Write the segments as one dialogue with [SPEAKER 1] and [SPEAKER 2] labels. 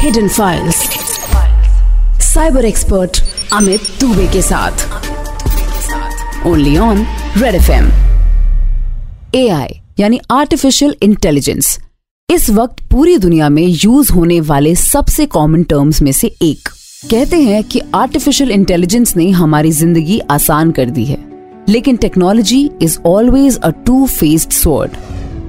[SPEAKER 1] Hidden files cyber expert Amit Dubey के साथ. Only on Red F M A यानी artificial intelligence इस वक्त पूरी दुनिया में यूज़ होने वाले सबसे कॉमन टर्म्स में से एक। कहते हैं कि आर्टिफिशियल इंटेलिजेंस ने हमारी ज़िंदगी आसान कर दी है, लेकिन technology is always a two faced sword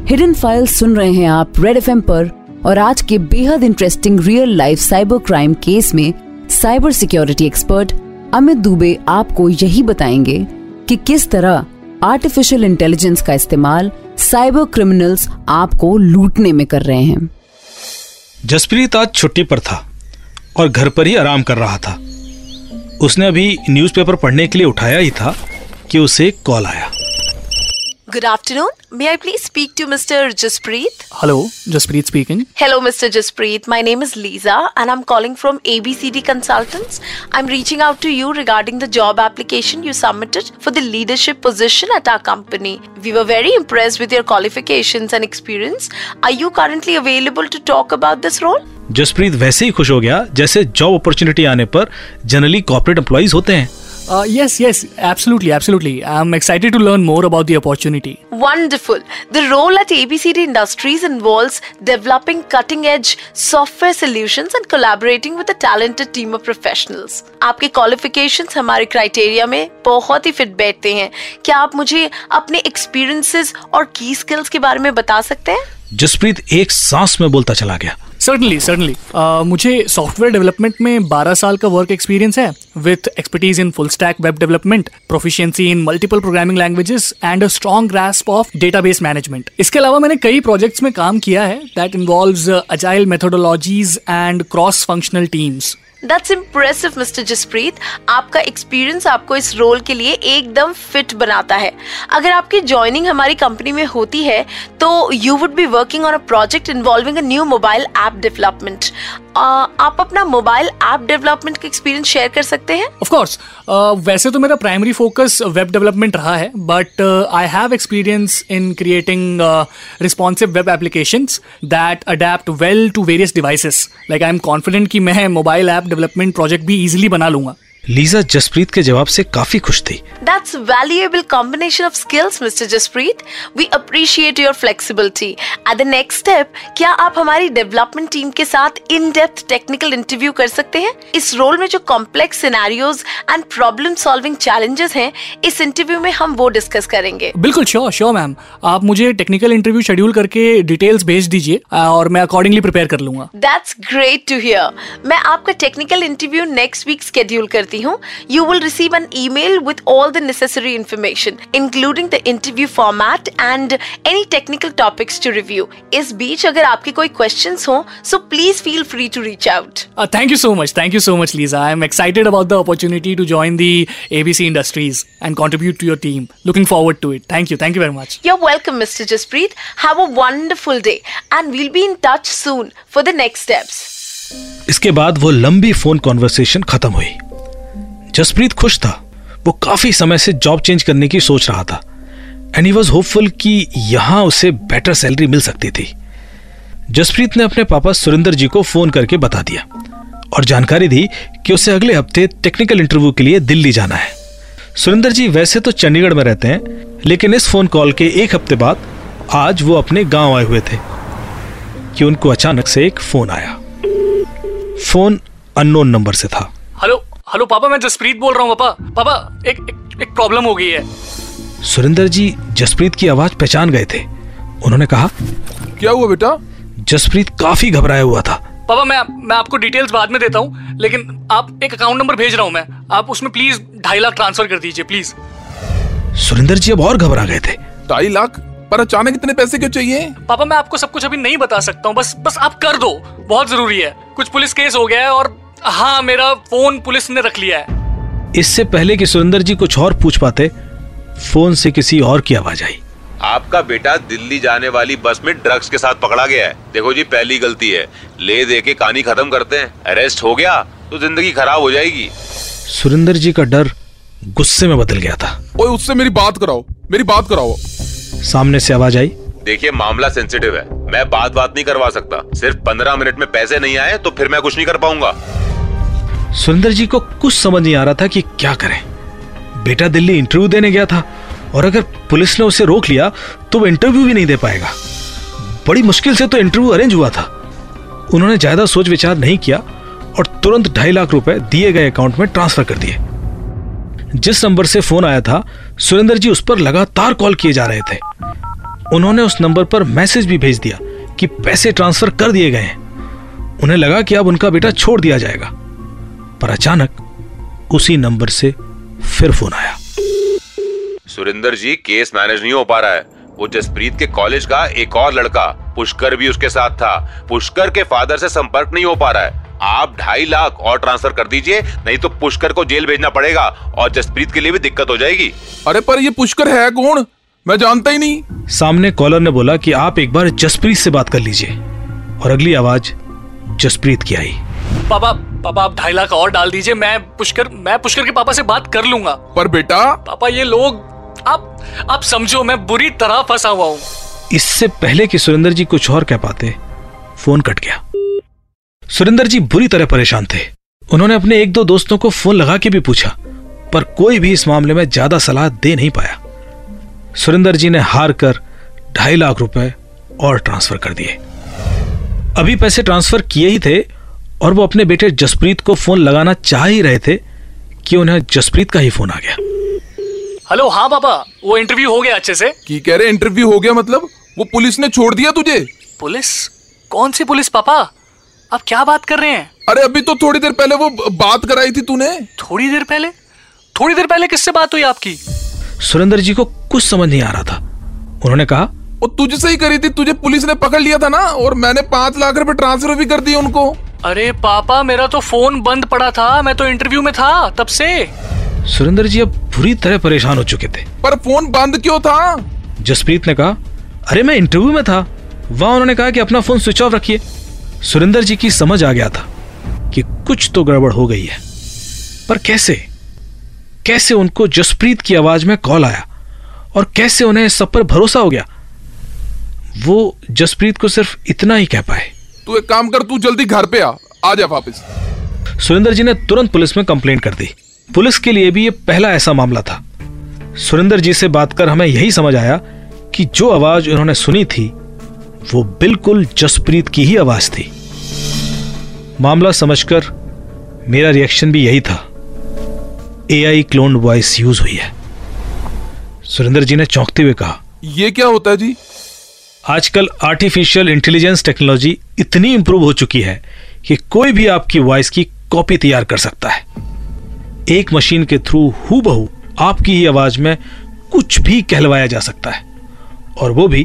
[SPEAKER 1] hidden files सुन रहे हैं आप रेड एफएम पर। और आज के बेहद interesting real life cyber crime case में cyber security expert Amit Dubey आपको यही बताएँगे कि किस तरह आर्टिफिशियल इंटेलिजेंस का इस्तेमाल साइबर क्रिमिनल्स आपको लूटने में कर रहे हैं।
[SPEAKER 2] जसप्रीत आज छुट्टी पर था और घर पर ही आराम कर रहा था। उसने अभी न्यूज़पेपर पढ़ने के लिए उठाया ही था कि उसे कॉल आया।
[SPEAKER 3] Good afternoon. May I please speak to Mr. Jaspreet?
[SPEAKER 4] Hello, Jaspreet speaking.
[SPEAKER 3] Hello, Mr. Jaspreet. My name is Lisa and I'm calling from ABCD Consultants. I'm reaching out to you regarding the job application you submitted for the leadership position at our company. We were very impressed with your qualifications and experience. Are you currently available to talk about this role?
[SPEAKER 2] Jasprit वैसे ही खुश हो गया जैसे job opportunity आने पर generally corporate employees होते हैं
[SPEAKER 4] Uh, yes, yes, absolutely, absolutely. I'm excited to learn more about the opportunity.
[SPEAKER 3] Wonderful. The role at ABCD Industries involves developing cutting edge software solutions and collaborating with a talented team of professionals. आपके qualifications हमारे criteria में बहुत ही fit बैठते हैं क्या आप मुझे अपने experiences और key skills के बारे में बता सकते हैं
[SPEAKER 2] जसप्रीत एक सांस में बोलता चला गया।
[SPEAKER 4] सर्टनली सर्टनली uh, मुझे सॉफ्टवेयर डेवलपमेंट में 12 साल का वर्क एक्सपीरियंस है with expertise in full stack web development proficiency in multiple programming languages and a strong grasp of database management इसके अलावा मैंने कई प्रोजेक्ट्स में काम किया है that involves agile methodologies and cross functional teams
[SPEAKER 3] that's impressive mister Jaspreet आपका experience आपको इस रोल के लिए एकदम फिट बनाता है। अगर आपकी ज्वाइनिंग हमारी कंपनी में होती है तो you would be working on a project involving a new mobile app development आप अपना मोबाइल ऐप डेवलपमेंट का एक्सपीरियंस शेयर कर सकते हैं?
[SPEAKER 4] ऑफ़ कोर्स वैसे तो मेरा प्राइमरी फोकस वेब डेवलपमेंट रहा है but I have experience in creating responsive web application that adapt well to various devices like I am confident कि मैं मोबाइल ऐप डेवलपमेंट प्रोजेक्ट भी इजिली बना लूँगा।
[SPEAKER 2] लीजा जसप्रीत के जवाब से काफ़ी खुश थी।
[SPEAKER 3] That's valuable combination of skills mister Jaspreet We appreciate your flexibility. At the next step, क्या आप हमारी डेवलपमेंट टीम के साथ इन डेप्थ टेक्निकल इंटरव्यू कर सकते हैं? इस रोल में जो complex scenarios and problem solving challenges हैं इस इंटरव्यू में हम वो डिस्कस करेंगे।
[SPEAKER 4] बिल्कुल श्योर श्योर मैम आप मुझे टेक्निकल इंटरव्यू शेड्यूल करके डिटेल्स भेज दीजिए और मैं अकॉर्डिंगली प्रिपेयर कर लूँगा।
[SPEAKER 3] दैट्स ग्रेट टू हियर मैं आपका technical interview next week schedule करती हूँ you will receive an email with all the necessary information including the interview format and any technical topics to review इस बीच अगर आपके कोई क्वेश्चन हो so please feel free to reach out
[SPEAKER 4] thank you so much thank you so much Lisa I am excited about the opportunity to join the ABC Industries and contribute to your team looking forward to it thank you thank you very much
[SPEAKER 3] You're welcome, Mr. Jaspreet. Have a wonderful day, and we'll be in touch soon for the next steps.
[SPEAKER 2] इसके बाद वो लंबी phone conversation खत्म हुई। जसप्रीत खुश था। वो काफ़ी समय से जॉब चेंज करने की सोच रहा था। एंड ही वॉज़ होपफुल कि यहाँ उसे बेटर सैलरी मिल सकती थी। जसप्रीत ने अपने पापा सुरेंद्र जी को फ़ोन करके बता दिया। और जानकारी दी कि उसे अगले हफ़्ते टेक्निकल इंटरव्यू के लिए दिल्ली जाना है। सुरेंद्र जी वैसे तो चंडीगढ़ में रहते हैं, लेकिन इस फ़ोन कॉल के एक हफ़्ते बाद आज वो अपने गाँव आए हुए थे, कि उनको अचानक से एक फ़ोन आया। फ़ोन अननोन नंबर से था।
[SPEAKER 4] हेलो हेलो पापा मैं जसप्रीत बोल रहा हूँ पापा पापा एक एक, एक प्रॉब्लम हो गई है।
[SPEAKER 2] सुरेंद्र जी जसप्रीत की आवाज़ पहचान गए थे। उन्होंने कहा
[SPEAKER 5] क्या हुआ बेटा?
[SPEAKER 2] जसप्रीत काफ़ी घबराया हुआ था।
[SPEAKER 4] पापा मैं मैं आपको डिटेल्स बाद में देता हूँ लेकिन आप एक अकाउंट नंबर भेज रहा हूँ मैं। आप उसमें प्लीज़ ढाई लाख ट्रांसफ़र कर दीजिए प्लीज़
[SPEAKER 2] सुरेंद्र जी अब और घबरा गए थे।
[SPEAKER 5] ढाई लाख? पर अचानक इतने पैसे क्यों चाहिए?
[SPEAKER 4] पापा मैं आपको सब कुछ अभी नहीं बता सकता हूँ बस बस आप कर दो। बहुत ज़रूरी है। कुछ पुलिस केस हो गया है और हाँ मेरा फ़ोन पुलिस ने रख लिया है।
[SPEAKER 2] इससे पहले कि सुरेंद्र जी कुछ और पूछ पाते फ़ोन से किसी और की आवाज़ आई।
[SPEAKER 6] आपका बेटा दिल्ली जाने वाली बस में ड्रग्स के साथ पकड़ा गया है। देखो जी पहली गलती है। ले दे के कहानी खत्म करते हैं। अरेस्ट हो गया तो ज़िंदगी खराब हो जाएगी।
[SPEAKER 2] सुरेंद्र जी का डर गुस्से में बदल गया था।
[SPEAKER 5] ओए उससे मेरी बात कराओ। मेरी बात कराओ।
[SPEAKER 2] सामने से आवाज़ आई।
[SPEAKER 6] देखिए मामला सेंसिटिव है। मैं बात बात नहीं करवा सकता। सिर्फ़ पंद्रह मिनट में पैसे नहीं आए तो फिर मैं कुछ नहीं कर पाऊँगा।
[SPEAKER 2] सुरेंद्र जी को कुछ समझ नहीं आ रहा था कि क्या करें। बेटा दिल्ली इंटरव्यू देने गया था, और अगर पुलिस ने उसे रोक लिया तो वो इंटरव्यू भी नहीं दे पाएगा। बड़ी मुश्किल से तो इंटरव्यू अरेंज हुआ था। उन्होंने ज़्यादा सोच विचार नहीं किया, और तुरंत ढाई लाख रुपए दिए गए अकाउंट में ट्रांसफ़र कर दिए। जिस नंबर से फ़ोन आया था, सुरेंद्र जी उस पर लगातार कॉल किए जा रहे थे। उन्होंने उस नंबर पर मैसेज भी भेज दिया कि पैसे ट्रांसफ़र कर दिए गए हैं। उन्हें लगा कि अब उनका बेटा छोड़ दिया जाएगा। पर अचानक उसी नंबर से फिर फ़ोन आया।
[SPEAKER 6] सुरेंद्र जी केस मैनेज नहीं हो पा रहा है। वो जसप्रीत के कॉलेज का एक और लड़का पुष्कर भी उसके साथ था। पुष्कर के फादर से संपर्क नहीं हो पा रहा है। आप ढाई लाख और ट्रांसफ़र कर दीजिए नहीं तो पुष्कर को जेल भेजना पड़ेगा और जसप्रीत के लिए भी दिक्कत हो जाएगी।
[SPEAKER 5] अरे पर ये पुष्कर है कौन? मैं जानता ही नहीं।
[SPEAKER 2] सामने कॉलर ने बोला कि आप एक बार जसप्रीत से बात कर लीजिए। और अगली आवाज़ जसप्रीत की आई।
[SPEAKER 4] पापा पापा आप ढाई लाख और डाल दीजिए मैं पुष्कर मैं पुष्कर के पापा से बात कर लूँगा।
[SPEAKER 5] पर बेटा?
[SPEAKER 4] पापा ये लोग आप आप समझो मैं बुरी तरह फंसा हुआ हूँ।
[SPEAKER 2] इससे पहले कि सुरेंद्र जी कुछ और कह पाते फ़ोन कट गया। सुरेंद्र जी बुरी तरह परेशान थे। उन्होंने अपने एक दो दोस्तों को फ़ोन लगा के भी पूछा पर कोई भी इस मामले में ज़्यादा सलाह दे नहीं पाया। सुरेंद्र जी ने हार कर ढाई लाख रुपए और ट्रांसफ़र कर दिए। अभी पैसे ट्रांसफ़र किए ही थे और वो अपने बेटे जसप्रीत को फ़ोन लगाना चाह ही रहे थे कि उन्हें जसप्रीत का ही फ़ोन आ गया।
[SPEAKER 4] हेलो हाँ पापा वो इंटरव्यू हो गया अच्छे से।
[SPEAKER 5] की कह रहे इंटरव्यू हो गया मतलब? वो पुलिस ने छोड़ दिया तुझे?
[SPEAKER 4] पुलिस? कौन सी पुलिस पापा? आप क्या बात कर रहे हैं?
[SPEAKER 5] अरे अभी तो थोड़ी देर पहले वो बात कराई थी तूने।
[SPEAKER 4] थोड़ी देर पहले? थोड़ी देर पहले किससे बात हुई आपकी?
[SPEAKER 2] सुरेंद्र जी को कुछ समझ नहीं आ रहा था। उन्होंने कहा
[SPEAKER 5] वो तुझसे ही करी थी तुझे पुलिस ने पकड़ लिया था ना? और मैंने पाँच लाख रुपए ट्रांसफ़र भी कर दिए उनको।
[SPEAKER 4] अरे पापा मेरा तो फ़ोन बंद पड़ा था मैं तो इंटरव्यू में था तब से।
[SPEAKER 2] सुरेंद्र जी अब बुरी तरह परेशान हो चुके थे।
[SPEAKER 5] पर फ़ोन बंद क्यों था?
[SPEAKER 2] जसप्रीत ने कहा अरे मैं इंटरव्यू में था वहाँ उन्होंने कहा कि अपना फ़ोन स्विच ऑफ़ रखिए। सुरेंद्र जी की समझ आ गया था कि कुछ तो गड़बड़ हो गई है। पर कैसे? कैसे उनको जसप्रीत की आवाज़ में कॉल आया? और कैसे उन्हें सब पर भरोसा हो गया? वो जसप्रीत को सिर्फ़ इतना ही कह पाए।
[SPEAKER 5] तू एक काम कर तू जल्दी घर पे आ। आ जा वापस।
[SPEAKER 2] सुरेंद्र जी ने तुरंत पुलिस में कंप्लेंट कर दी। पुलिस के लिए भी ये पहला ऐसा मामला था। सुरेंद्र जी से बात कर हमें यही समझ आया कि जो आवाज़ उन्होंने सुनी थी वो बिल्कुल जसप्रीत की ही आवाज़ थी। मामला समझकर मेरा रिएक्शन भी यही था। एआई क्लोन वॉइस यूज़ हुई है। सुरेंद्र जी ने चौंकते हुए कहा
[SPEAKER 5] ये क्या होता है जी?
[SPEAKER 2] आजकल आर्टिफिशियल इंटेलिजेंस टेक्नोलॉजी इतनी इंप्रूव हो चुकी है कि कोई भी आपकी वॉइस की कॉपी तैयार कर सकता है। एक मशीन के थ्रू हु बहू आपकी ही आवाज़ में कुछ भी कहलवाया जा सकता है, और वो भी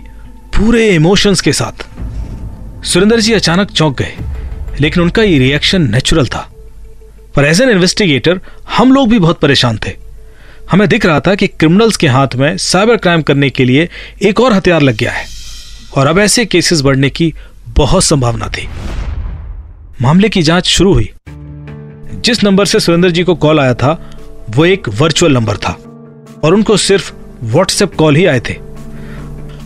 [SPEAKER 2] पूरे इमोशंस के साथ। सुरेंद्र जी अचानक चौंक गए, लेकिन उनका ये रिएक्शन नेचुरल था। पर एज एन इन्वेस्टिगेटर हम लोग भी बहुत परेशान थे। हमें दिख रहा था कि क्रिमिनल्स के हाथ में साइबर क्राइम करने के लिए एक और हथियार लग गया है। और अब ऐसे केसेस बढ़ने की बहुत संभावना थी। मामले की जाँच शुरू हुई। जिस नंबर से सुरेंद्र जी को कॉल आया था, वो एक वर्चुअल नंबर था और उनको सिर्फ़ व्हाट्सएप कॉल ही आए थे।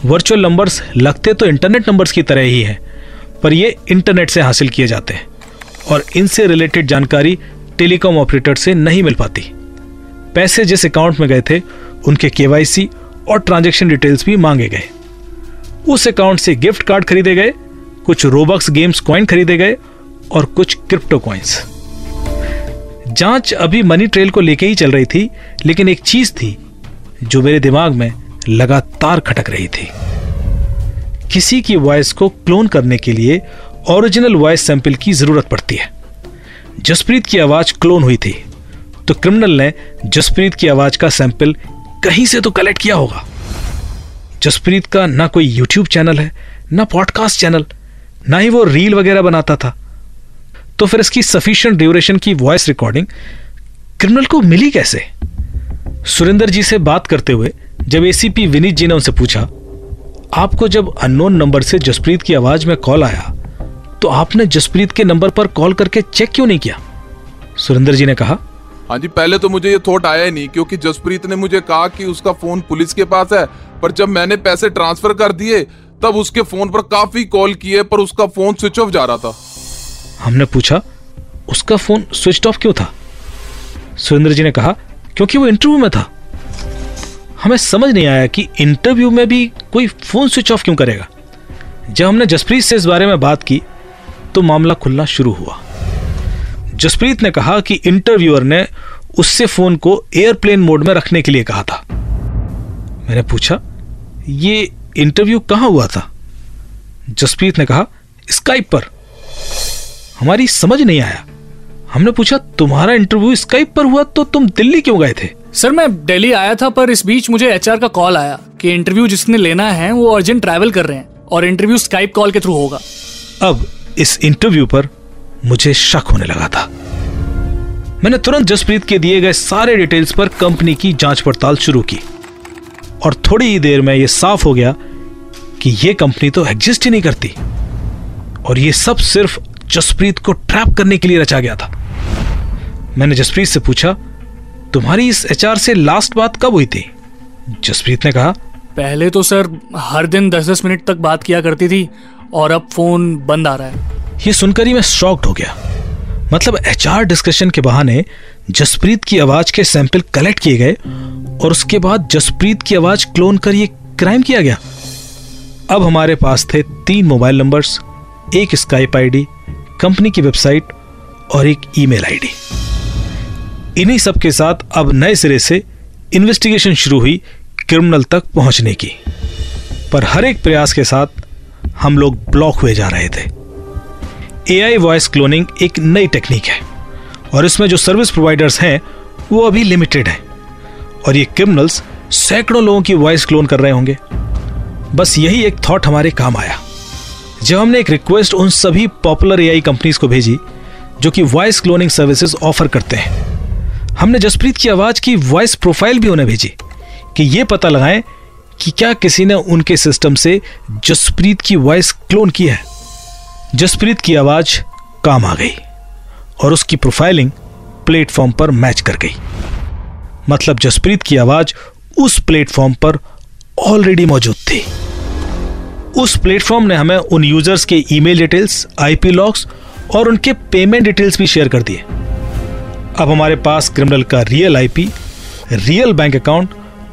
[SPEAKER 2] वर्चुअल नंबर्स लगते तो इंटरनेट नंबर्स की तरह ही हैं, पर ये इंटरनेट से हासिल किए जाते हैं और इनसे रिलेटेड जानकारी टेलीकॉम ऑपरेटर से नहीं मिल पाती। पैसे जिस अकाउंट में गए थे, उनके केवाईसी और ट्रांजैक्शन डिटेल्स भी मांगे गए। उस अकाउंट से गिफ्ट कार्ड खरीदे गए, कुछ रोबक्स गेम्स कॉइन खरीदे गए और कुछ क्रिप्टो कॉइन्स जाँच अभी मनी ट्रेल को लेके ही चल रही थी, लेकिन एक चीज़ थी जो मेरे दिमाग में लगातार खटक रही थी। किसी की वॉइस को क्लोन करने के लिए ओरिजिनल वॉइस सैंपल की ज़रूरत पड़ती है। जसप्रीत की आवाज़ क्लोन हुई थी तो क्रिमिनल ने जसप्रीत की आवाज़ का सैंपल कहीं से तो कलेक्ट किया होगा। जसप्रीत का ना कोई यूट्यूब चैनल है, ना पॉडकास्ट चैनल, ना ही वो रील वगैरह बनाता था। तो फिर इसकी सफिशियंट ड्यूरेशन की वॉइस रिकॉर्डिंग क्रिमिनल को मिली कैसे? सुरेंद्र जी से बात करते हुए जब एसीपी विनीत जी ने उनसे पूछा, आपको जब अननोन नंबर से जसप्रीत की आवाज़ में कॉल आया तो आपने जसप्रीत के नंबर पर कॉल करके चेक क्यों नहीं किया? सुरेंद्र जी ने कहा
[SPEAKER 5] हाँ जी, पहले तो मुझे ये थॉट आया ही नहीं, क्योंकि जसप्रीत ने मुझे कहा कि उसका फ़ोन पुलिस के पास है, पर जब मैंने पैसे ट्रांसफ़र कर दिए, तब उसके फ़ोन पर काफ़ी कॉल किए, पर उसका फ़ोन स्विच ऑफ़ जा रहा था।
[SPEAKER 2] हमने पूछा, उसका फ़ोन स्विच ऑफ़ क्यों था? सुरेंद्र जी ने कहा, क्योंकि वो इंटरव्यू में था। हमें समझ नहीं आया कि इंटरव्यू में भी कोई फ़ोन स्विच ऑफ़ क्यों करेगा। जब हमने जसप्रीत से इस बारे में बात की तो मामला खुलना शुरू हुआ। जसप्रीत ने कहा कि इंटरव्यूअर ने उससे फ़ोन को एयरप्लेन मोड में रखने के लिए कहा था। मैंने पूछा ये इंटरव्यू कहाँ हुआ था? जसप्रीत ने कहा स्काइप पर। हमारी समझ नहीं आया। हमने पूछा तुम्हारा इंटरव्यू स्काइप पर हुआ तो तुम दिल्ली क्यों गए थे?
[SPEAKER 4] सर मैं दिल्ली आया था पर इस बीच मुझे एचआर का कॉल आया कि इंटरव्यू जिसने लेना है वो अर्जेंट ट्रैवल कर रहे हैं और इंटरव्यू स्काइप कॉल के थ्रू होगा।
[SPEAKER 2] अब इस इंटरव्यू पर मुझे शक होने लगा था। मैंने तुरंत जसप्रीत के दिए गए सारे डिटेल्स पर कंपनी की जाँच पड़ताल शुरू की। और थोड़ी ही देर में यह साफ़ हो गया कि यह कंपनी तो एग्जिस्ट ही नहीं करती। और यह सब सिर्फ़ जसप्रीत को ट्रैप करने के लिए रचा गया था। मैंने जसप्रीत से पूछा, तुम्हारी इस एचआर से लास्ट बात कब हुई थी? जसप्रीत ने कहा,
[SPEAKER 4] पहले तो सर, हर दिन दस दस मिनट तक बात किया करती थी और अब फ़ोन बंद आ रहा है।
[SPEAKER 2] ये सुनकर ही मैं शॉक्ड हो गया। मतलब एचआर डिस्कशन के बहाने जसप्रीत की आवाज़ के सैंपल कलेक्ट किए गए और उसके बाद जसप्रीत की आवाज़ क्लोन कर ये क्राइम किया गया। अब हमारे पास थे तीन मोबाइल नंबर्स एक स्काइप आईडी कंपनी की वेबसाइट और एक ईमेल आईडी इन्हीं सब के साथ अब नए सिरे से इन्वेस्टिगेशन शुरू हुई क्रिमिनल तक पहुँचने की। पर हर एक प्रयास के साथ हम लोग ब्लॉक हुए जा रहे थे। एआई वॉइस क्लोनिंग एक नई टेक्निक है और इसमें जो सर्विस प्रोवाइडर्स हैं, वो अभी लिमिटेड हैं। और ये क्रिमिनल्स सैकड़ों लोगों की वॉइस क्लोन कर रहे होंगे। बस यही एक थॉट हमारे काम आया। जब हमने एक रिक्वेस्ट उन सभी पॉपुलर एआई कंपनीज़ को भेजी, जो कि वॉइस क्लोनिंग सर्विसेज़ ऑफ़र करते हैं, हमने जसप्रीत की आवाज़ की वॉइस प्रोफ़ाइल भी उन्हें भेजी, कि यह पता लगाएँ कि क्या किसी ने उनके सिस्टम से जसप्रीत की वॉइस क्लोन की है। जसप्रीत की आवाज़ काम आ गई और उसकी प्रोफाइलिंग प्लेटफॉर्म पर मैच कर गई। मतलब जसप्रीत की आवाज़ उस प्लेटफॉर्म पर ऑलरेडी मौजूद थी। उस प्लेटफॉर्म ने हमें उन यूज़र्स के ईमेल डिटेल्स आईपी लॉग्स और उनके पेमेंट डिटेल्स भी शेयर कर दिए। अब हमारे पास क्रिमिनल का real IP real bank account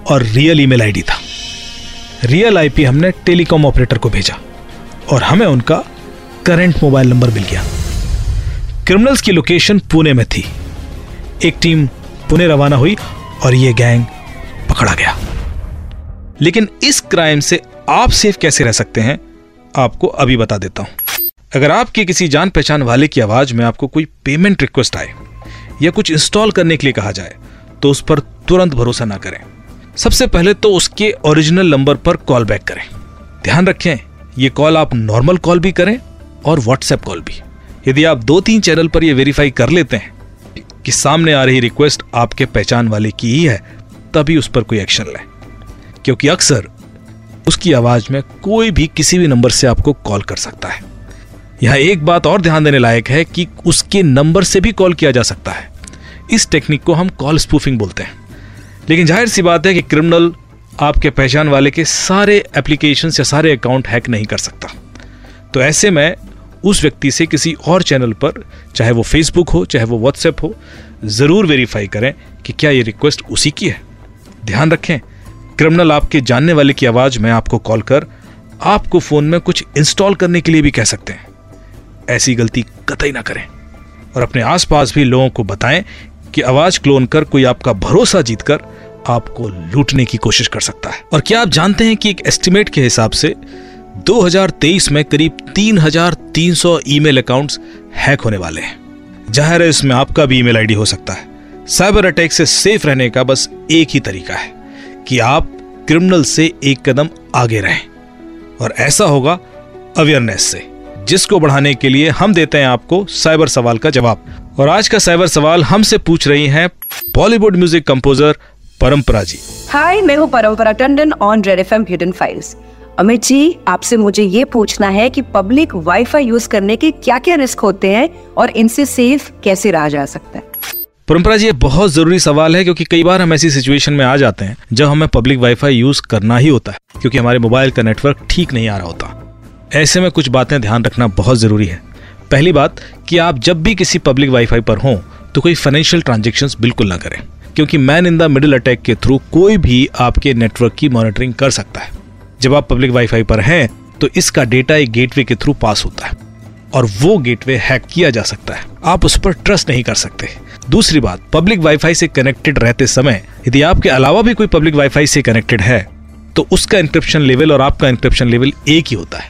[SPEAKER 2] और रियल ईमेल आईडी था। रियल आईपी हमने टेलीकॉम ऑपरेटर को भेजा और हमें उनका करंट मोबाइल नंबर मिल गया। क्रिमिनल्स की लोकेशन पुणे में थी। एक टीम पुणे रवाना हुई और यह गैंग पकड़ा गया। लेकिन इस क्राइम से आप सेफ़ कैसे रह सकते हैं, आपको अभी बता देता हूँ। अगर आपके किसी जान पहचान वाले की आवाज़ में आपको कोई पेमेंट रिक्वेस्ट आए, या कुछ इंस्टॉल करने के लिए कहा जाए तो उस पर तुरंत भरोसा ना करें। सबसे पहले तो उसके ओरिजिनल नंबर पर कॉल बैक करें। ध्यान रखें, ये कॉल आप नॉर्मल कॉल भी करें और व्हाट्सएप कॉल भी। यदि आप दो तीन चैनल पर यह वेरीफाई कर लेते हैं कि सामने आ रही रिक्वेस्ट आपके पहचान वाले की ही है, तभी उस पर कोई एक्शन लें क्योंकि अक्सर उसकी आवाज़ में कोई भी किसी भी नंबर से आपको कॉल कर सकता है। यहाँ एक बात और ध्यान देने लायक है कि उसके नंबर से भी कॉल किया जा सकता है। इस टेक्निक को हम कॉल स्पूफिंग बोलते हैं। लेकिन ज़ाहिर सी बात है कि क्रिमिनल आपके पहचान वाले के सारे एप्लीकेशन या सारे अकाउंट हैक नहीं कर सकता। तो ऐसे में उस व्यक्ति से किसी और चैनल पर, चाहे वो फेसबुक हो, चाहे वो व्हाट्सएप हो, ज़रूर वेरीफाई करें कि क्या ये रिक्वेस्ट उसी की है। ध्यान रखें क्रिमिनल आपके जानने वाले की आवाज़ में आपको कॉल कर, आपको फ़ोन में कुछ इंस्टॉल करने के लिए भी कह सकते हैं। ऐसी गलती कतई ना करें। और अपने आसपास भी लोगों को बताएँ कि आवाज़ क्लोन कर कोई आपका भरोसा जीतकर आपको लूटने की कोशिश कर सकता है। और क्या आप जानते हैं कि एक एस्टिमेट के हिसाब से 2023 में करीब 3,300 ईमेल अकाउंट्स हैक होने वाले हैं। ज़ाहिर है इसमें आपका भी ईमेल आईडी हो सकता है। साइबर अटैक से सेफ़ रहने का बस एक ही तरीका है कि आप क्रिमिनल से एक कदम आगे रहें। और ऐसा होगा अवेयरनेस से जिसको बढ़ाने के लिए हम देते हैं आपको साइबर सवाल का जवाब। और आज का साइबर सवाल हमसे पूछ रही हैं बॉलीवुड म्यूज़िक कंपोजर परंपरा जी।
[SPEAKER 7] हाय मैं हूँ Parampara Tandon on Red F M hidden files Amit ji आपसे मुझे ये पूछना है कि पब्लिक वाईफाई यूज़ करने के क्या क्या रिस्क होते हैं और इनसे सेफ़ कैसे रहा जा सकता है?
[SPEAKER 2] परंपरा जी ये बहुत ज़रूरी सवाल है क्योंकि कई बार हम ऐसी सिचुएशन में आ जाते हैं जब हमें पब्लिक वाईफाई यूज़ करना ही होता है क्योंकि हमारे मोबाइल का नेटवर्क ठीक नहीं आ रहा होता। ऐसे में कुछ बातें ध्यान रखना बहुत ज़रूरी है। पहली बात कि आप जब भी किसी पब्लिक वाईफाई पर हों तो कोई फाइनेंशियल ट्रांजेक्शन बिल्कुल ना करें। क्योंकि man in the middle attack के थ्रू कोई भी आपके नेटवर्क की मॉनिटरिंग कर सकता है। जब आप पब्लिक वाईफाई पर हैं तो इसका डेटा एक गेटवे के थ्रू पास होता है और वो गेटवे हैक किया जा सकता है। आप उस पर ट्रस्ट नहीं कर सकते। दूसरी बात पब्लिक वाईफाई से कनेक्टेड रहते समय, यदि आपके अलावा भी कोई पब्लिक वाईफाई से कनेक्टेड है तो उसका इंक्रिप्शन लेवल और आपका इंक्रिप्शन लेवल एक ही होता है।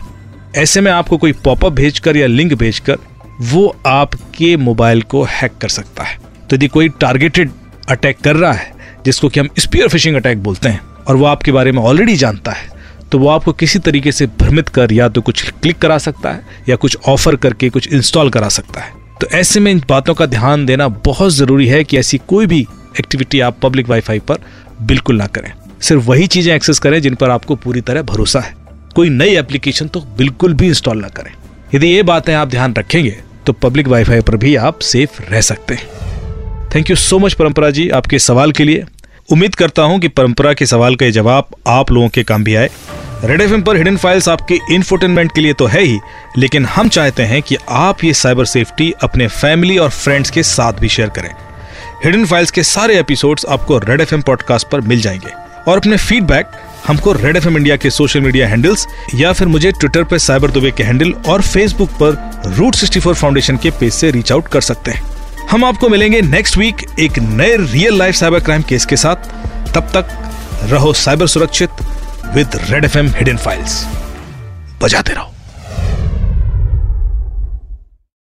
[SPEAKER 2] ऐसे में आपको कोई पॉपअप भेजकर या लिंक भेजकर, वो आपके मोबाइल को हैक कर सकता है। तो यदि कोई टारगेटेड अटैक कर रहा है, जिसको कि हम स्पीयर फिशिंग अटैक बोलते हैं, और वो आपके बारे में ऑलरेडी जानता है तो वो आपको किसी तरीके से भ्रमित कर या तो कुछ क्लिक करा सकता है, या कुछ ऑफ़र करके कुछ इंस्टॉल करा सकता है। तो ऐसे में इन बातों का ध्यान देना बहुत ज़रूरी है कि ऐसी कोई भी एक्टिविटी आप पब्लिक वाईफाई पर बिल्कुल ना करें। सिर्फ़ वही चीज़ें एक्सेस करें जिन पर आपको पूरी तरह भरोसा है। कोई नई एप्लीकेशन तो बिल्कुल भी इंस्टॉल ना करें। यदि ये बातें आप ध्यान रखेंगे तो पब्लिक वाईफाई पर भी आप सेफ़ रह सकते हैं। थैंक यू सो मच परंपरा जी आपके सवाल के लिए। उम्मीद करता हूँ कि परंपरा के सवाल का जवाब आप लोगों के काम भी आए। रेड एफएम पर हिडन फाइल्स आपके इन्फोटेनमेंट के लिए तो है ही, लेकिन हम चाहते हैं कि आप ये साइबर सेफ्टी अपने फैमिली और फ्रेंड्स के साथ भी शेयर करें। हिडन फाइल्स के सारे एपिसोड्स आपको रेड एफएम पॉडकास्ट पर मिल जाएँगे। और अपने फीडबैक हमको रेड एफएम इंडिया के सोशल मीडिया हैंडल्स या फिर मुझे ट्विटर पर साइबर दुबे के हैंडल और फेसबुक पर रूट सिक्सटी फाउंडेशन के पेज से रीच आउट कर सकते हैं। हम आपको मिलेंगे नेक्स्ट वीक एक नए real life cyber crime case के साथ। तब तक रहो साइबर सुरक्षित with Red F M hidden files बजाते रहो।